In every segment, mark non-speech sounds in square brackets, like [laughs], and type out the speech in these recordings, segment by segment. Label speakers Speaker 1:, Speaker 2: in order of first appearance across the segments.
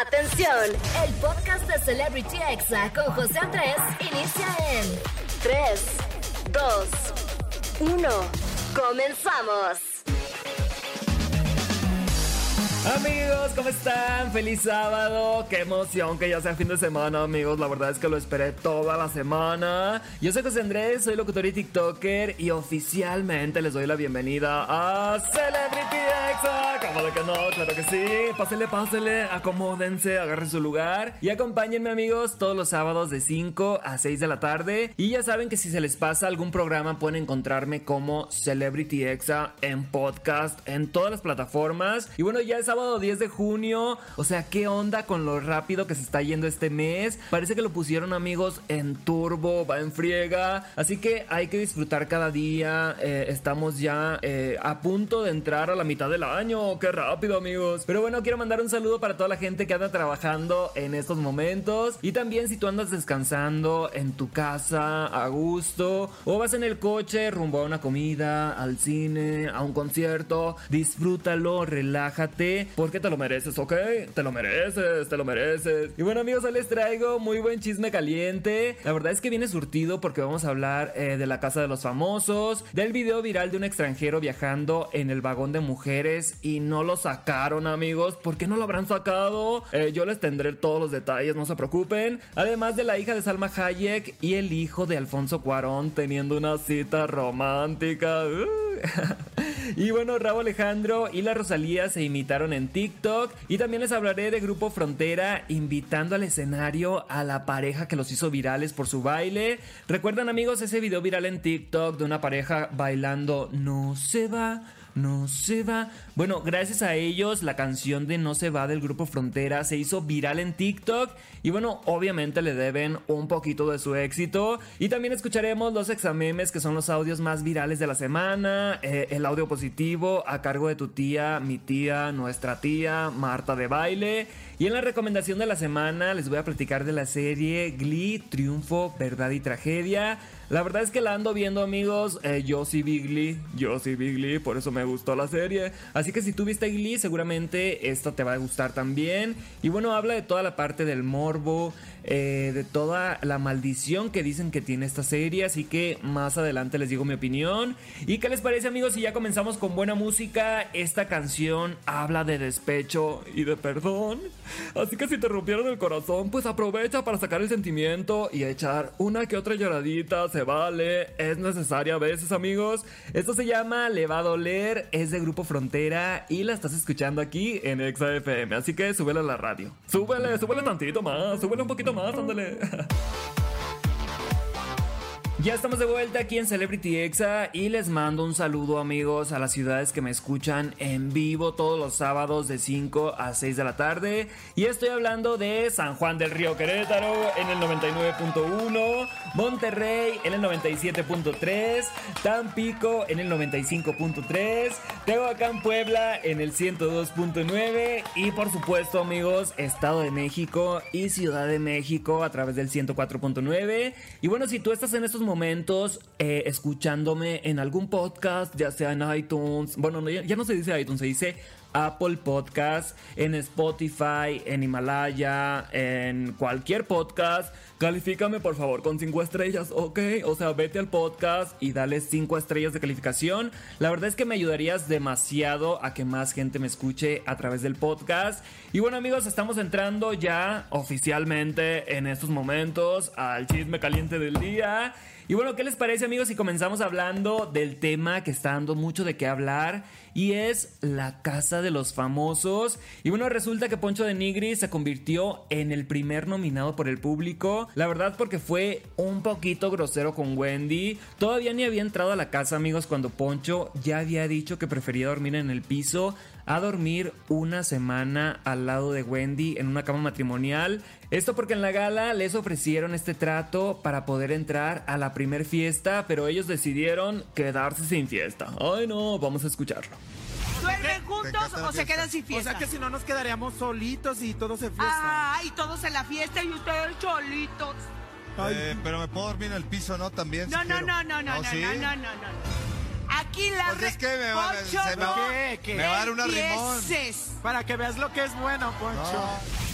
Speaker 1: Atención, el podcast de Celebrity Exa con José Andrés inicia en 3, 2, 1. Comenzamos.
Speaker 2: Amigos, ¿cómo están? Feliz sábado. Qué emoción que ya sea fin de semana, amigos. La verdad es que lo esperé toda la semana. Yo soy José Andrés, soy locutor y TikToker y oficialmente les doy la bienvenida a Celebrity Exa. ¿Cómo que no? Claro que sí. Pásele, pásele, acomódense, agarren su lugar y acompáñenme, amigos, todos los sábados de 5 a 6 de la tarde. Y ya saben que si se les pasa algún programa pueden encontrarme como Celebrity Exa en podcast en todas las plataformas. Y bueno, ya es sábado 10 de junio. O sea, ¿qué onda con lo rápido que se está yendo este mes? Parece que lo pusieron amigos en turbo, va en friega. Así que hay que disfrutar cada día. Eh, estamos ya eh, a punto de entrar a la mitad del año. Qué rápido amigos. Pero bueno, quiero mandar un saludo para toda la gente que anda trabajando en estos momentos. Y también si tú andas descansando en tu casa a gusto. O vas en el coche rumbo a una comida, al cine, a un concierto. Disfrútalo, relájate porque te lo mereces, ¿ok? Te lo mereces, te lo mereces. Y bueno amigos, hoy les traigo muy buen chisme caliente. La verdad es que viene surtido porque vamos a hablar eh, de la casa de los famosos, del video viral de un extranjero viajando en el vagón de mujeres y no lo sacaron amigos. ¿Por qué no lo habrán sacado? Eh, yo les tendré todos los detalles, no se preocupen. Además de la hija de Salma Hayek y el hijo de Alfonso Cuarón teniendo una cita romántica. [laughs] y bueno, Rabo Alejandro y la Rosalía se imitaron en TikTok. Y también les hablaré de Grupo Frontera invitando al escenario a la pareja que los hizo virales por su baile. ¿Recuerdan amigos ese video viral en TikTok de una pareja bailando No se va? No se va. Bueno, gracias a ellos la canción de No se va del grupo Frontera se hizo viral en TikTok y bueno, obviamente le deben un poquito de su éxito y también escucharemos los examemes que son los audios más virales de la semana, eh, el audio positivo a cargo de tu tía, mi tía, nuestra tía, Marta de baile y en la recomendación de la semana les voy a platicar de la serie Glee, Triunfo, Verdad y Tragedia. La verdad es que la ando viendo amigos, eh, yo sí vi Glee, yo sí vi Glee, por eso me gustó la serie. Así que si tú viste Glee, seguramente esta te va a gustar también. Y bueno, habla de toda la parte del morbo, eh, de toda la maldición que dicen que tiene esta serie. Así que más adelante les digo mi opinión. ¿Y qué les parece amigos si ya comenzamos con buena música? Esta canción habla de despecho y de perdón. Así que si te rompieron el corazón, pues aprovecha para sacar el sentimiento y echar una que otra lloradita. Se vale, es necesaria a veces amigos. Esto se llama Le va a doler, es de Grupo Frontera y la estás escuchando aquí en Exa FM. Así que súbele a la radio. Súbele, súbele tantito más, súbele un poquito más, ándale. [laughs] Ya estamos de vuelta aquí en Celebrity Exa y les mando un saludo amigos a las ciudades que me escuchan en vivo todos los sábados de 5 a 6 de la tarde. Y estoy hablando de San Juan del Río Querétaro en el 99.1, Monterrey en el 97.3, Tampico en el 95.3, Tehuacán Puebla en el 102.9 y por supuesto amigos Estado de México y Ciudad de México a través del 104.9. Y bueno, si tú estás en estos momentos eh, escuchándome en algún podcast, ya sea en iTunes, bueno, ya, ya no se dice iTunes, se dice Apple Podcast, en Spotify, en Himalaya, en cualquier podcast. Califícame por favor con 5 estrellas, ¿ok? O sea, vete al podcast y dale 5 estrellas de calificación. La verdad es que me ayudarías demasiado a que más gente me escuche a través del podcast. Y bueno amigos, estamos entrando ya oficialmente en estos momentos al chisme caliente del día. Y bueno, ¿qué les parece amigos si comenzamos hablando del tema que está dando mucho de qué hablar? Y es la casa de los famosos. Y bueno, resulta que Poncho de Nigri se convirtió en el primer nominado por el público. La verdad porque fue un poquito grosero con Wendy. Todavía ni había entrado a la casa amigos cuando Poncho ya había dicho que prefería dormir en el piso a dormir una semana al lado de Wendy en una cama matrimonial. Esto porque en la gala les ofrecieron este trato para poder entrar a la primer fiesta, pero ellos decidieron quedarse sin fiesta. Ay no, vamos a escucharlo.
Speaker 3: ¿Duermen juntos o se quedan sin
Speaker 4: O
Speaker 3: fiesta?
Speaker 4: sea que si no nos quedaríamos solitos y todos en fiesta.
Speaker 3: Ah, y todos en la fiesta y ustedes solitos.
Speaker 5: Eh, pero me puedo dormir en el piso, ¿no? También. si
Speaker 3: No, no, no, no, no, no,
Speaker 5: ¿sí?
Speaker 3: no, no, no, no. Aquí la
Speaker 5: Pues es que me va-
Speaker 3: Poncho,
Speaker 5: se me
Speaker 3: no
Speaker 5: va-
Speaker 4: ¿Qué? ¿Qué?
Speaker 5: me va a dar una
Speaker 3: empieces.
Speaker 4: Para que veas lo que es bueno, Poncho.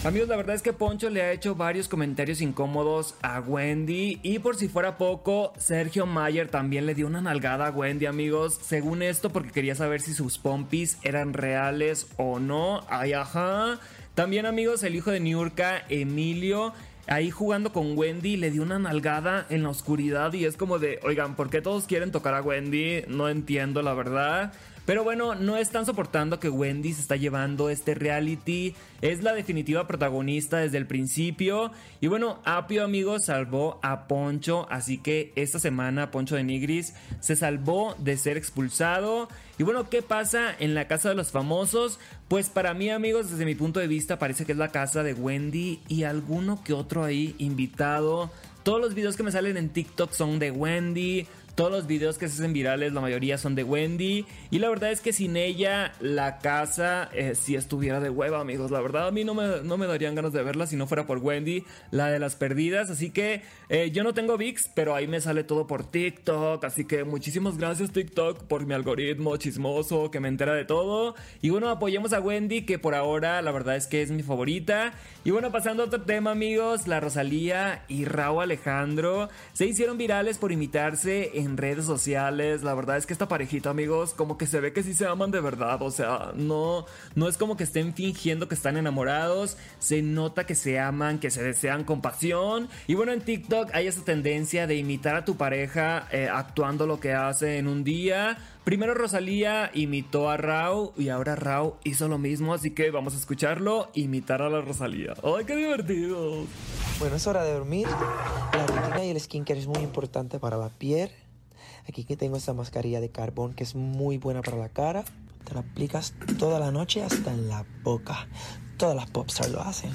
Speaker 2: Amigos, la verdad es que Poncho le ha hecho varios comentarios incómodos a Wendy. Y por si fuera poco, Sergio Mayer también le dio una nalgada a Wendy, amigos. Según esto, porque quería saber si sus pompis eran reales o no. Ay, ajá. También, amigos, el hijo de Niurka, Emilio. Ahí jugando con Wendy le dio una nalgada en la oscuridad y es como de, oigan, ¿por qué todos quieren tocar a Wendy? No entiendo la verdad. Pero bueno, no están soportando que Wendy se está llevando este reality. Es la definitiva protagonista desde el principio. Y bueno, Apio, amigos, salvó a Poncho. Así que esta semana Poncho de Nigris se salvó de ser expulsado. Y bueno, ¿qué pasa en la casa de los famosos? Pues para mí, amigos, desde mi punto de vista, parece que es la casa de Wendy y alguno que otro ahí invitado. Todos los videos que me salen en TikTok son de Wendy. Todos los videos que se hacen virales, la mayoría son de Wendy. Y la verdad es que sin ella, la casa eh, si estuviera de hueva, amigos. La verdad, a mí no me, no me darían ganas de verla si no fuera por Wendy, la de las perdidas. Así que eh, yo no tengo VIX, pero ahí me sale todo por TikTok. Así que muchísimas gracias, TikTok, por mi algoritmo chismoso que me entera de todo. Y bueno, apoyemos a Wendy, que por ahora la verdad es que es mi favorita. Y bueno, pasando a otro tema, amigos, la Rosalía y Raúl Alejandro se hicieron virales por imitarse en redes sociales. La verdad es que esta parejita, amigos, como que se ve que sí se aman de verdad. O sea, no, no es como que estén fingiendo que están enamorados. Se nota que se aman, que se desean con pasión. Y bueno, en TikTok hay esa tendencia de imitar a tu pareja eh, actuando lo que hace en un día. Primero Rosalía imitó a Rao y ahora Rao hizo lo mismo, así que vamos a escucharlo imitar a la Rosalía. ¡Ay, qué divertido!
Speaker 6: Bueno, es hora de dormir. La rutina y el skincare es muy importante para la piel. Aquí que tengo esta mascarilla de carbón que es muy buena para la cara. Te la aplicas toda la noche hasta en la boca. Todas las popstars lo hacen.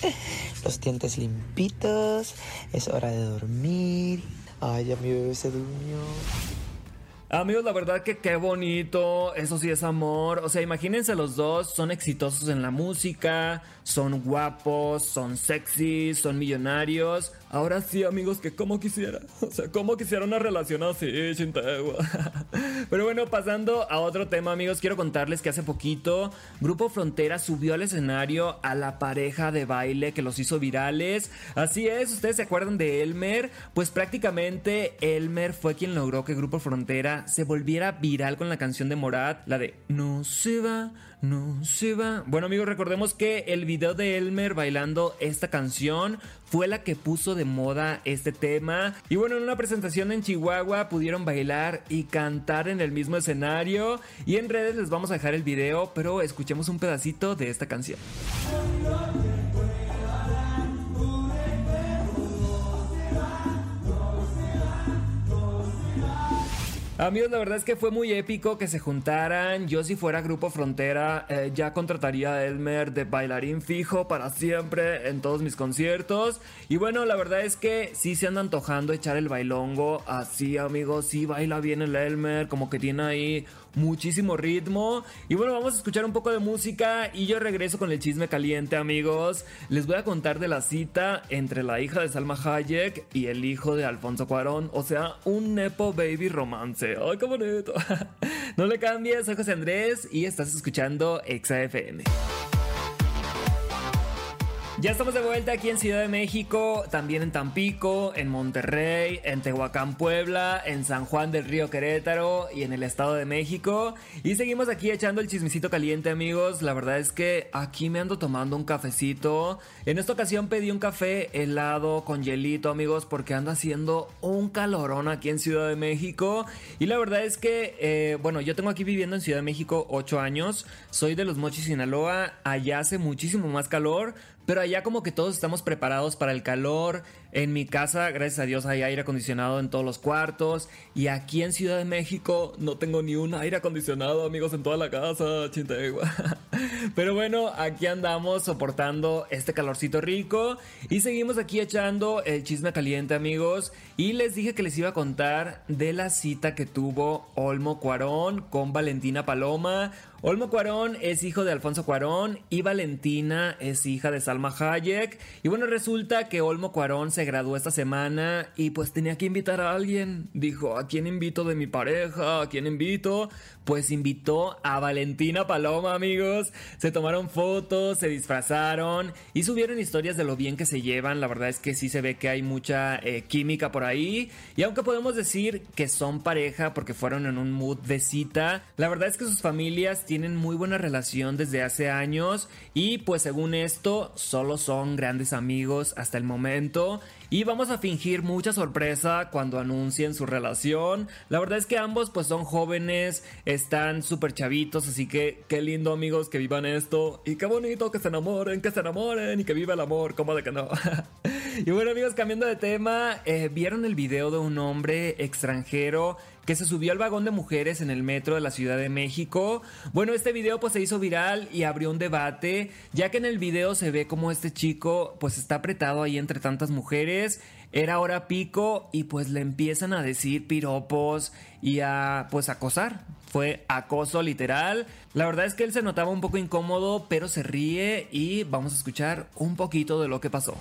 Speaker 6: [laughs] Los dientes limpitos. Es hora de dormir. Ay, ya mi bebé se durmió.
Speaker 2: Amigos, la verdad que qué bonito, eso sí es amor. O sea, imagínense los dos, son exitosos en la música, son guapos, son sexy, son millonarios. Ahora sí, amigos, que como quisiera. O sea, como quisiera una relación así, chintegua. [laughs] Pero bueno, pasando a otro tema, amigos, quiero contarles que hace poquito Grupo Frontera subió al escenario a la pareja de baile que los hizo virales. Así es, ustedes se acuerdan de Elmer, pues prácticamente Elmer fue quien logró que Grupo Frontera se volviera viral con la canción de Morat, la de No se va, no se va. Bueno, amigos, recordemos que el video de Elmer bailando esta canción fue la que puso de moda este tema. Y bueno, en una presentación en Chihuahua pudieron bailar y cantar en el mismo escenario. Y en redes les vamos a dejar el video, pero escuchemos un pedacito de esta canción. Amigos, la verdad es que fue muy épico que se juntaran. Yo si fuera Grupo Frontera eh, ya contrataría a Elmer de bailarín fijo para siempre en todos mis conciertos. Y bueno, la verdad es que sí se anda antojando echar el bailongo. Así, amigos, sí baila bien el Elmer, como que tiene ahí muchísimo ritmo. Y bueno, vamos a escuchar un poco de música y yo regreso con el chisme caliente, amigos. Les voy a contar de la cita entre la hija de Salma Hayek y el hijo de Alfonso Cuarón. O sea, un Nepo Baby romance. ¡Ay, qué bonito! [laughs] no le cambies, soy José Andrés y estás escuchando ExaFM. Ya estamos de vuelta aquí en Ciudad de México, también en Tampico, en Monterrey, en Tehuacán, Puebla, en San Juan del Río Querétaro y en el Estado de México. Y seguimos aquí echando el chismecito caliente, amigos. La verdad es que aquí me ando tomando un cafecito. En esta ocasión pedí un café helado con hielito, amigos, porque anda haciendo un calorón aquí en Ciudad de México. Y la verdad es que, eh, bueno, yo tengo aquí viviendo en Ciudad de México 8 años. Soy de los Mochis, Sinaloa. Allá hace muchísimo más calor. Pero allá como que todos estamos preparados para el calor. En mi casa, gracias a Dios, hay aire acondicionado en todos los cuartos. Y aquí en Ciudad de México no tengo ni un aire acondicionado, amigos, en toda la casa. Chintegua. [laughs] Pero bueno, aquí andamos soportando este calorcito rico. Y seguimos aquí echando el chisme caliente, amigos. Y les dije que les iba a contar de la cita que tuvo Olmo Cuarón con Valentina Paloma. Olmo Cuarón es hijo de Alfonso Cuarón y Valentina es hija de Salma Hayek. Y bueno, resulta que Olmo Cuarón se graduó esta semana y pues tenía que invitar a alguien. Dijo, ¿a quién invito de mi pareja? ¿A quién invito? Pues invitó a Valentina Paloma, amigos. Se tomaron fotos, se disfrazaron y subieron historias de lo bien que se llevan. La verdad es que sí se ve que hay mucha eh, química por ahí. Y aunque podemos decir que son pareja porque fueron en un mood de cita, la verdad es que sus familias tienen muy buena relación desde hace años. Y pues según esto, solo son grandes amigos hasta el momento. Y vamos a fingir mucha sorpresa cuando anuncien su relación. La verdad es que ambos pues son jóvenes, están súper chavitos, así que qué lindo amigos que vivan esto. Y qué bonito que se enamoren, que se enamoren y que viva el amor, como de que no. [laughs] y bueno amigos, cambiando de tema, eh, ¿vieron el video de un hombre extranjero que se subió al vagón de mujeres en el metro de la Ciudad de México. Bueno, este video pues se hizo viral y abrió un debate, ya que en el video se ve como este chico pues está apretado ahí entre tantas mujeres. Era hora pico y pues le empiezan a decir piropos y a pues acosar. Fue acoso literal. La verdad es que él se notaba un poco incómodo, pero se ríe y vamos a escuchar un poquito de lo que pasó.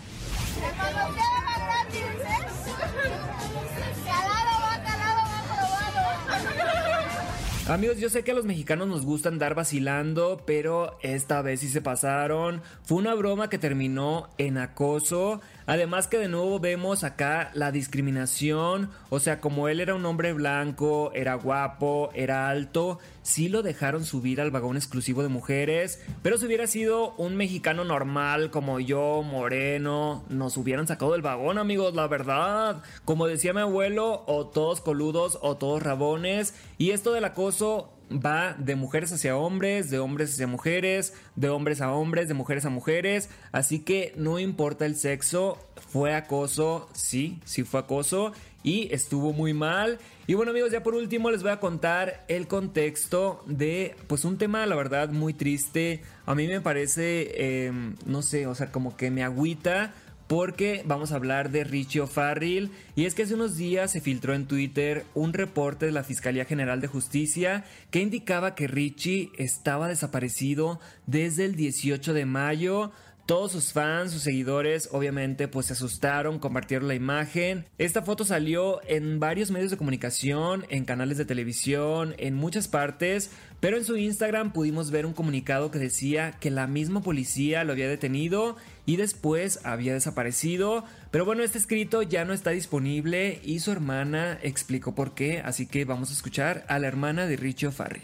Speaker 2: Amigos, yo sé que a los mexicanos nos gusta andar vacilando, pero esta vez sí se pasaron. Fue una broma que terminó en acoso. Además que de nuevo vemos acá la discriminación, o sea, como él era un hombre blanco, era guapo, era alto, sí lo dejaron subir al vagón exclusivo de mujeres, pero si hubiera sido un mexicano normal como yo, moreno, nos hubieran sacado del vagón, amigos, la verdad. Como decía mi abuelo, o todos coludos o todos rabones, y esto del acoso va de mujeres hacia hombres, de hombres hacia mujeres, de hombres a hombres, de mujeres a mujeres. Así que no importa el sexo, fue acoso, sí, sí fue acoso y estuvo muy mal. Y bueno amigos, ya por último les voy a contar el contexto de pues un tema la verdad muy triste. A mí me parece, em, no sé, o sea, como que me agüita porque vamos a hablar de Richie O'Farrill. Y es que hace unos días se filtró en Twitter un reporte de la Fiscalía General de Justicia que indicaba que Richie estaba desaparecido desde el 18 de mayo todos sus fans, sus seguidores, obviamente, pues se asustaron, compartieron la imagen. Esta foto salió en varios medios de comunicación, en canales de televisión, en muchas partes, pero en su Instagram pudimos ver un comunicado que decía que la misma policía lo había detenido y después había desaparecido. Pero bueno, este escrito ya no está disponible y su hermana explicó por qué, así que vamos a escuchar a la hermana de Richie O'Farrill.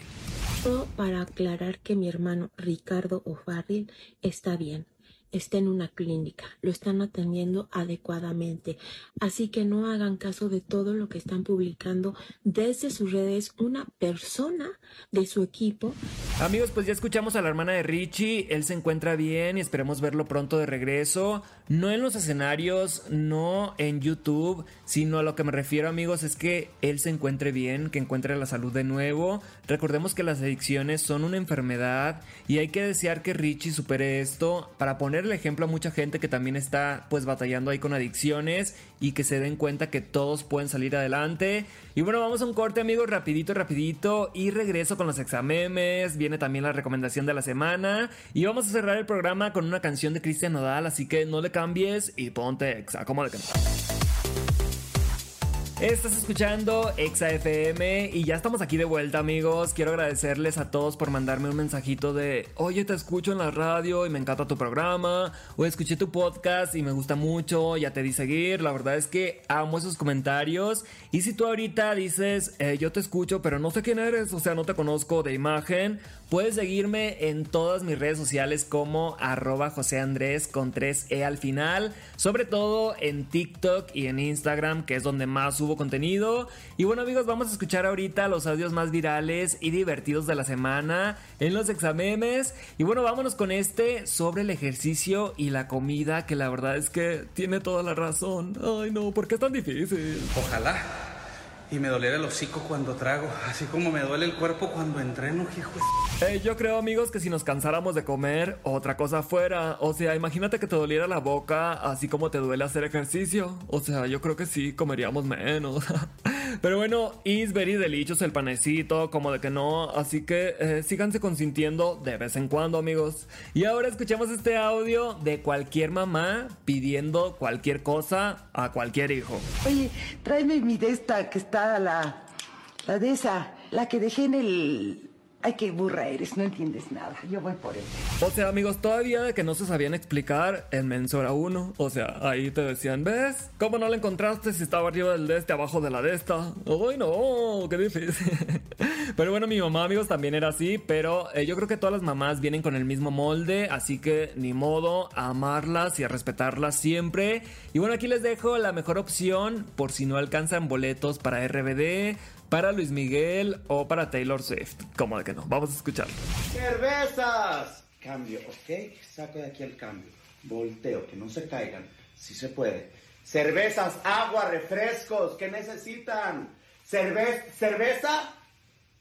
Speaker 5: Para aclarar que mi hermano Ricardo O'Farrill está bien está en una clínica, lo están atendiendo adecuadamente. Así que no hagan caso de todo lo que están publicando desde sus redes una persona de su equipo.
Speaker 2: Amigos, pues ya escuchamos a la hermana de Richie, él se encuentra bien y esperemos verlo pronto de regreso. No en los escenarios, no en YouTube, sino a lo que me refiero amigos es que él se encuentre bien, que encuentre la salud de nuevo. Recordemos que las adicciones son una enfermedad y hay que desear que Richie supere esto para poner el ejemplo a mucha gente que también está pues batallando ahí con adicciones y que se den cuenta que todos pueden salir adelante. Y bueno, vamos a un corte amigos, rapidito, rapidito y regreso con los examemes, viene también la recomendación de la semana y vamos a cerrar el programa con una canción de Cristian Nodal, así que no le cambies y ponte exa, como de cantar. Estás escuchando Exa FM y ya estamos aquí de vuelta, amigos. Quiero agradecerles a todos por mandarme un mensajito de, oye, te escucho en la radio y me encanta tu programa, o escuché tu podcast y me gusta mucho, ya te di seguir. La verdad es que amo esos comentarios. Y si tú ahorita dices, eh, yo te escucho, pero no sé quién eres, o sea, no te conozco de imagen, puedes seguirme en todas mis redes sociales como arroba José Andrés con 3E al final, sobre todo en TikTok y en Instagram, que es donde más subo contenido. Y bueno amigos, vamos a escuchar ahorita los audios más virales y divertidos de la semana en los examemes. Y bueno, vámonos con este sobre el ejercicio y la comida, que la verdad es que tiene toda la razón. Ay no, ¿por qué es tan difícil?
Speaker 7: Ojalá. Y me doliera el hocico cuando trago, así como me duele el cuerpo cuando entreno, hijo.
Speaker 2: Eh, yo creo, amigos, que si nos cansáramos de comer, otra cosa fuera. O sea, imagínate que te doliera la boca, así como te duele hacer ejercicio. O sea, yo creo que sí, comeríamos menos. [laughs] Pero bueno, is very delicious el panecito, como de que no. Así que eh, síganse consintiendo de vez en cuando, amigos. Y ahora escuchemos este audio de cualquier mamá pidiendo cualquier cosa a cualquier hijo.
Speaker 8: Oye, tráeme mi de esta que está la. La de esa, la que dejé en el. Ay, qué burra eres, no entiendes nada. Yo voy por él.
Speaker 2: O sea, amigos, todavía de que no se sabían explicar en Mensora 1. O sea, ahí te decían, ¿ves? ¿Cómo no la encontraste si estaba arriba del de este, abajo de la de esta? ¡Ay, no! ¡Qué difícil! [laughs] pero bueno, mi mamá, amigos, también era así. Pero eh, yo creo que todas las mamás vienen con el mismo molde. Así que ni modo, a amarlas y a respetarlas siempre. Y bueno, aquí les dejo la mejor opción por si no alcanzan boletos para RBD para Luis Miguel o para Taylor Swift. ¿Cómo de que no? Vamos a escucharlo.
Speaker 9: ¡Cervezas! Cambio, ¿ok? Saco de aquí el cambio. Volteo, que no se caigan. Si se puede. Cervezas, agua, refrescos, ¿qué necesitan? Cerve cerveza,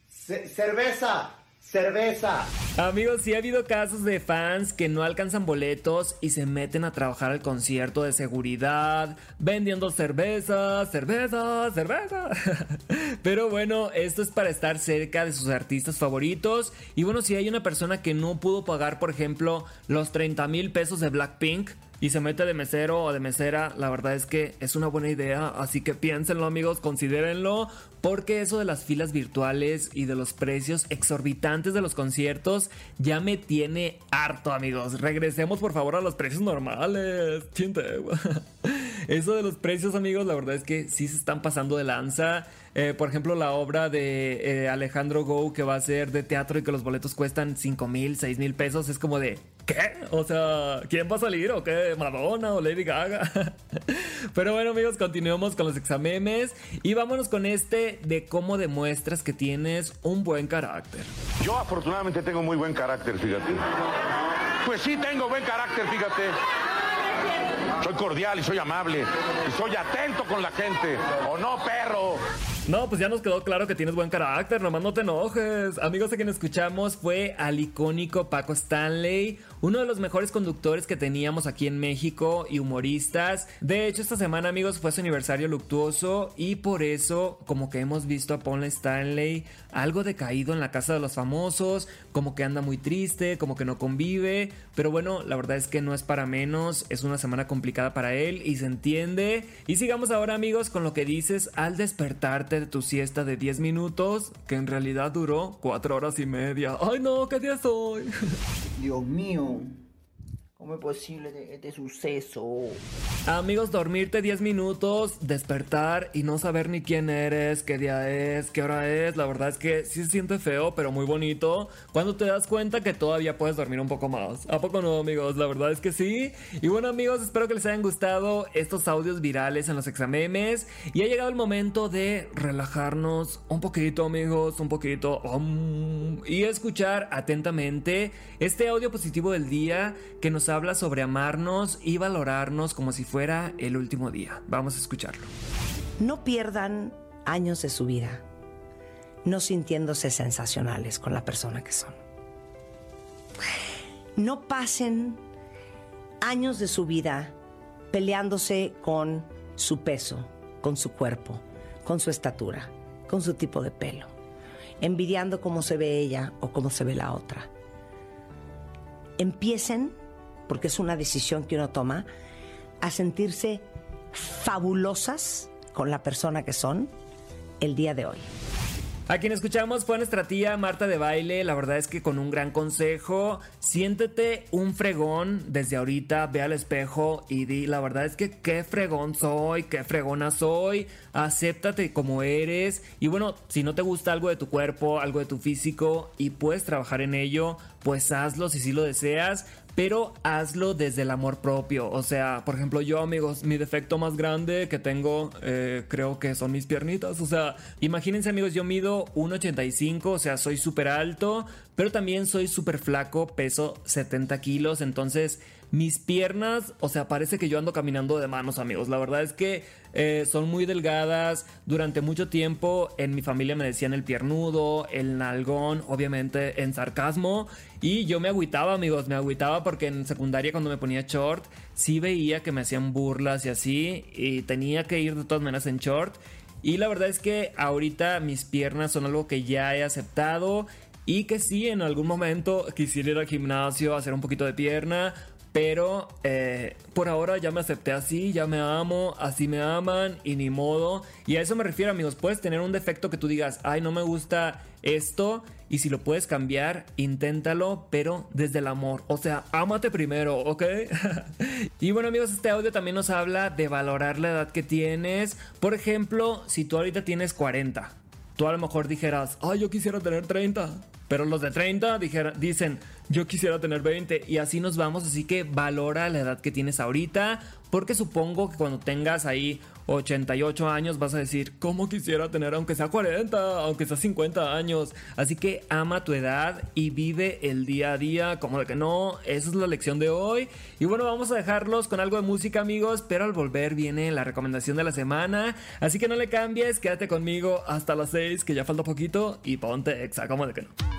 Speaker 9: Ce cerveza, cerveza.
Speaker 2: Amigos, sí ha habido casos de fans que no alcanzan boletos y se meten a trabajar al concierto de seguridad, vendiendo cerveza, cerveza, cerveza. [laughs] Pero bueno, esto es para estar cerca de sus artistas favoritos. Y bueno, si hay una persona que no pudo pagar, por ejemplo, los 30 mil pesos de Blackpink, y se mete de mesero o de mesera, la verdad es que es una buena idea, así que piénsenlo amigos, considérenlo, porque eso de las filas virtuales y de los precios exorbitantes de los conciertos ya me tiene harto amigos. Regresemos por favor a los precios normales. [laughs] Eso de los precios amigos, la verdad es que sí se están pasando de lanza. Eh, por ejemplo, la obra de eh, Alejandro Go que va a ser de teatro y que los boletos cuestan 5 mil, 6 mil pesos, es como de, ¿qué? O sea, ¿quién va a salir? ¿O qué? ¿Madonna o Lady Gaga? [laughs] Pero bueno amigos, continuemos con los examemes y vámonos con este de cómo demuestras que tienes un buen carácter.
Speaker 10: Yo afortunadamente tengo muy buen carácter, fíjate. Pues sí, tengo buen carácter, fíjate. Soy cordial y soy amable y soy atento con la gente. ¿O no, perro?
Speaker 2: No, pues ya nos quedó claro que tienes buen carácter, nomás no te enojes. Amigos, a quien escuchamos fue al icónico Paco Stanley, uno de los mejores conductores que teníamos aquí en México y humoristas. De hecho, esta semana, amigos, fue su aniversario luctuoso y por eso, como que hemos visto a Paul Stanley algo decaído en la casa de los famosos, como que anda muy triste, como que no convive. Pero bueno, la verdad es que no es para menos, es una semana complicada para él y se entiende. Y sigamos ahora, amigos, con lo que dices al despertarte de tu siesta de 10 minutos, que en realidad duró 4 horas y media. ¡Ay no! ¿Qué día soy?
Speaker 8: Dios mío. ¿Cómo es posible este suceso?
Speaker 2: Amigos, dormirte 10 minutos, despertar y no saber ni quién eres, qué día es, qué hora es. La verdad es que sí se siente feo, pero muy bonito. Cuando te das cuenta que todavía puedes dormir un poco más. ¿A poco no, amigos? La verdad es que sí. Y bueno, amigos, espero que les hayan gustado estos audios virales en los examemes. Y ha llegado el momento de relajarnos un poquito, amigos, un poquito. Um, y escuchar atentamente este audio positivo del día que nos habla sobre amarnos y valorarnos como si fuera el último día. Vamos a escucharlo.
Speaker 11: No pierdan años de su vida no sintiéndose sensacionales con la persona que son. No pasen años de su vida peleándose con su peso, con su cuerpo, con su estatura, con su tipo de pelo, envidiando cómo se ve ella o cómo se ve la otra. Empiecen porque es una decisión que uno toma, a sentirse fabulosas con la persona que son el día de hoy.
Speaker 2: A quien escuchamos fue nuestra tía Marta de Baile, la verdad es que con un gran consejo, siéntete un fregón desde ahorita, ve al espejo y di, la verdad es que qué fregón soy, qué fregona soy, acéptate como eres y bueno, si no te gusta algo de tu cuerpo, algo de tu físico y puedes trabajar en ello, pues hazlo si sí lo deseas, pero hazlo desde el amor propio. O sea, por ejemplo, yo, amigos, mi defecto más grande que tengo, eh, creo que son mis piernitas. O sea, imagínense, amigos, yo mido 1,85, o sea, soy súper alto, pero también soy súper flaco, peso 70 kilos. Entonces, mis piernas, o sea, parece que yo ando caminando de manos, amigos. La verdad es que eh, son muy delgadas. Durante mucho tiempo en mi familia me decían el piernudo, el nalgón, obviamente en sarcasmo. Y yo me agüitaba, amigos, me agüitaba porque en secundaria cuando me ponía short, sí veía que me hacían burlas y así. Y tenía que ir de todas maneras en short. Y la verdad es que ahorita mis piernas son algo que ya he aceptado y que sí, en algún momento quisiera ir al gimnasio, hacer un poquito de pierna, pero eh, por ahora ya me acepté así, ya me amo, así me aman y ni modo. Y a eso me refiero amigos, puedes tener un defecto que tú digas, ay no me gusta esto y si lo puedes cambiar, inténtalo, pero desde el amor. O sea, ámate primero, ¿ok? [laughs] y bueno amigos, este audio también nos habla de valorar la edad que tienes. Por ejemplo, si tú ahorita tienes 40, tú a lo mejor dijeras, ay yo quisiera tener 30. Pero los de 30 dicen, yo quisiera tener 20 y así nos vamos, así que valora la edad que tienes ahorita, porque supongo que cuando tengas ahí 88 años vas a decir, ¿cómo quisiera tener aunque sea 40, aunque sea 50 años? Así que ama tu edad y vive el día a día, como de que no, esa es la lección de hoy. Y bueno, vamos a dejarlos con algo de música amigos, pero al volver viene la recomendación de la semana, así que no le cambies, quédate conmigo hasta las 6, que ya falta poquito, y ponte exa, como de que no.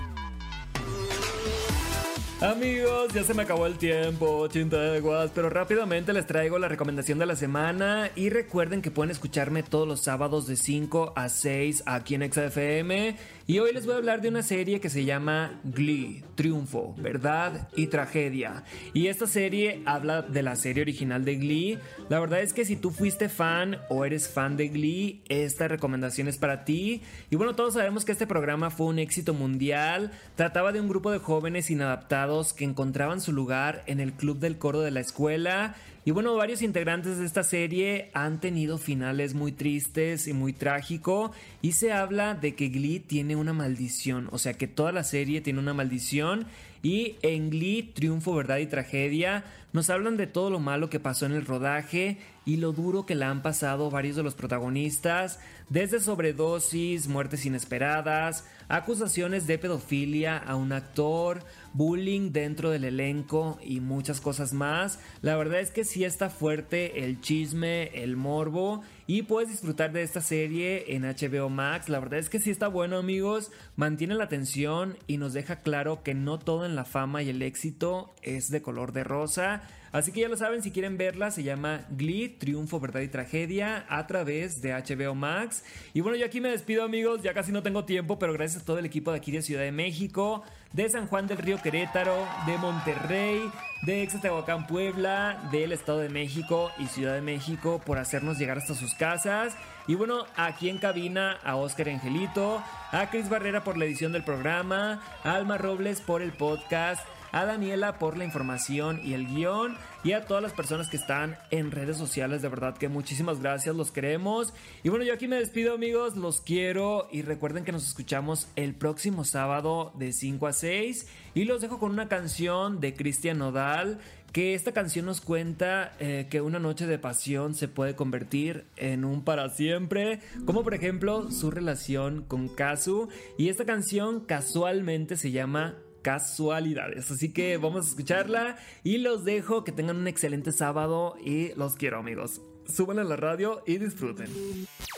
Speaker 2: Amigos, ya se me acabó el tiempo, chinteguas, pero rápidamente les traigo la recomendación de la semana y recuerden que pueden escucharme todos los sábados de 5 a 6 aquí en XFM y hoy les voy a hablar de una serie que se llama Glee, Triunfo, Verdad y Tragedia. Y esta serie habla de la serie original de Glee. La verdad es que si tú fuiste fan o eres fan de Glee, esta recomendación es para ti. Y bueno, todos sabemos que este programa fue un éxito mundial. Trataba de un grupo de jóvenes inadaptados que encontraban su lugar en el club del coro de la escuela y bueno, varios integrantes de esta serie han tenido finales muy tristes y muy trágico y se habla de que Glee tiene una maldición, o sea que toda la serie tiene una maldición y en Glee, Triunfo, Verdad y Tragedia nos hablan de todo lo malo que pasó en el rodaje y lo duro que la han pasado varios de los protagonistas, desde sobredosis, muertes inesperadas, acusaciones de pedofilia a un actor, bullying dentro del elenco y muchas cosas más. La verdad es que sí está fuerte el chisme, el morbo y puedes disfrutar de esta serie en HBO Max. La verdad es que sí está bueno amigos, mantiene la atención y nos deja claro que no todo en la fama y el éxito es de color de rosa. Así que ya lo saben, si quieren verla, se llama Glee, Triunfo, Verdad y Tragedia a través de HBO Max. Y bueno, yo aquí me despido amigos, ya casi no tengo tiempo, pero gracias a todo el equipo de aquí de Ciudad de México, de San Juan del Río Querétaro, de Monterrey, de Exatehuacán Puebla, del Estado de México y Ciudad de México por hacernos llegar hasta sus casas. Y bueno, aquí en cabina a Oscar Angelito, a Cris Barrera por la edición del programa, a Alma Robles por el podcast a Daniela por la información y el guion y a todas las personas que están en redes sociales. De verdad que muchísimas gracias, los queremos. Y bueno, yo aquí me despido amigos, los quiero y recuerden que nos escuchamos el próximo sábado de 5 a 6 y los dejo con una canción de Cristian Nodal que esta canción nos cuenta eh, que una noche de pasión se puede convertir en un para siempre, como por ejemplo su relación con Kazu. Y esta canción casualmente se llama casualidades. Así que vamos a escucharla y los dejo. Que tengan un excelente sábado y los quiero, amigos. Suban a la radio y disfruten.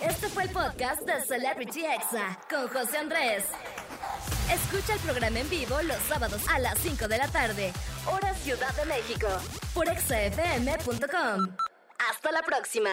Speaker 1: Este fue el podcast de Celebrity Exa con José Andrés. Escucha el programa en vivo los sábados a las 5 de la tarde, hora Ciudad de México, por exafm.com. Hasta la próxima.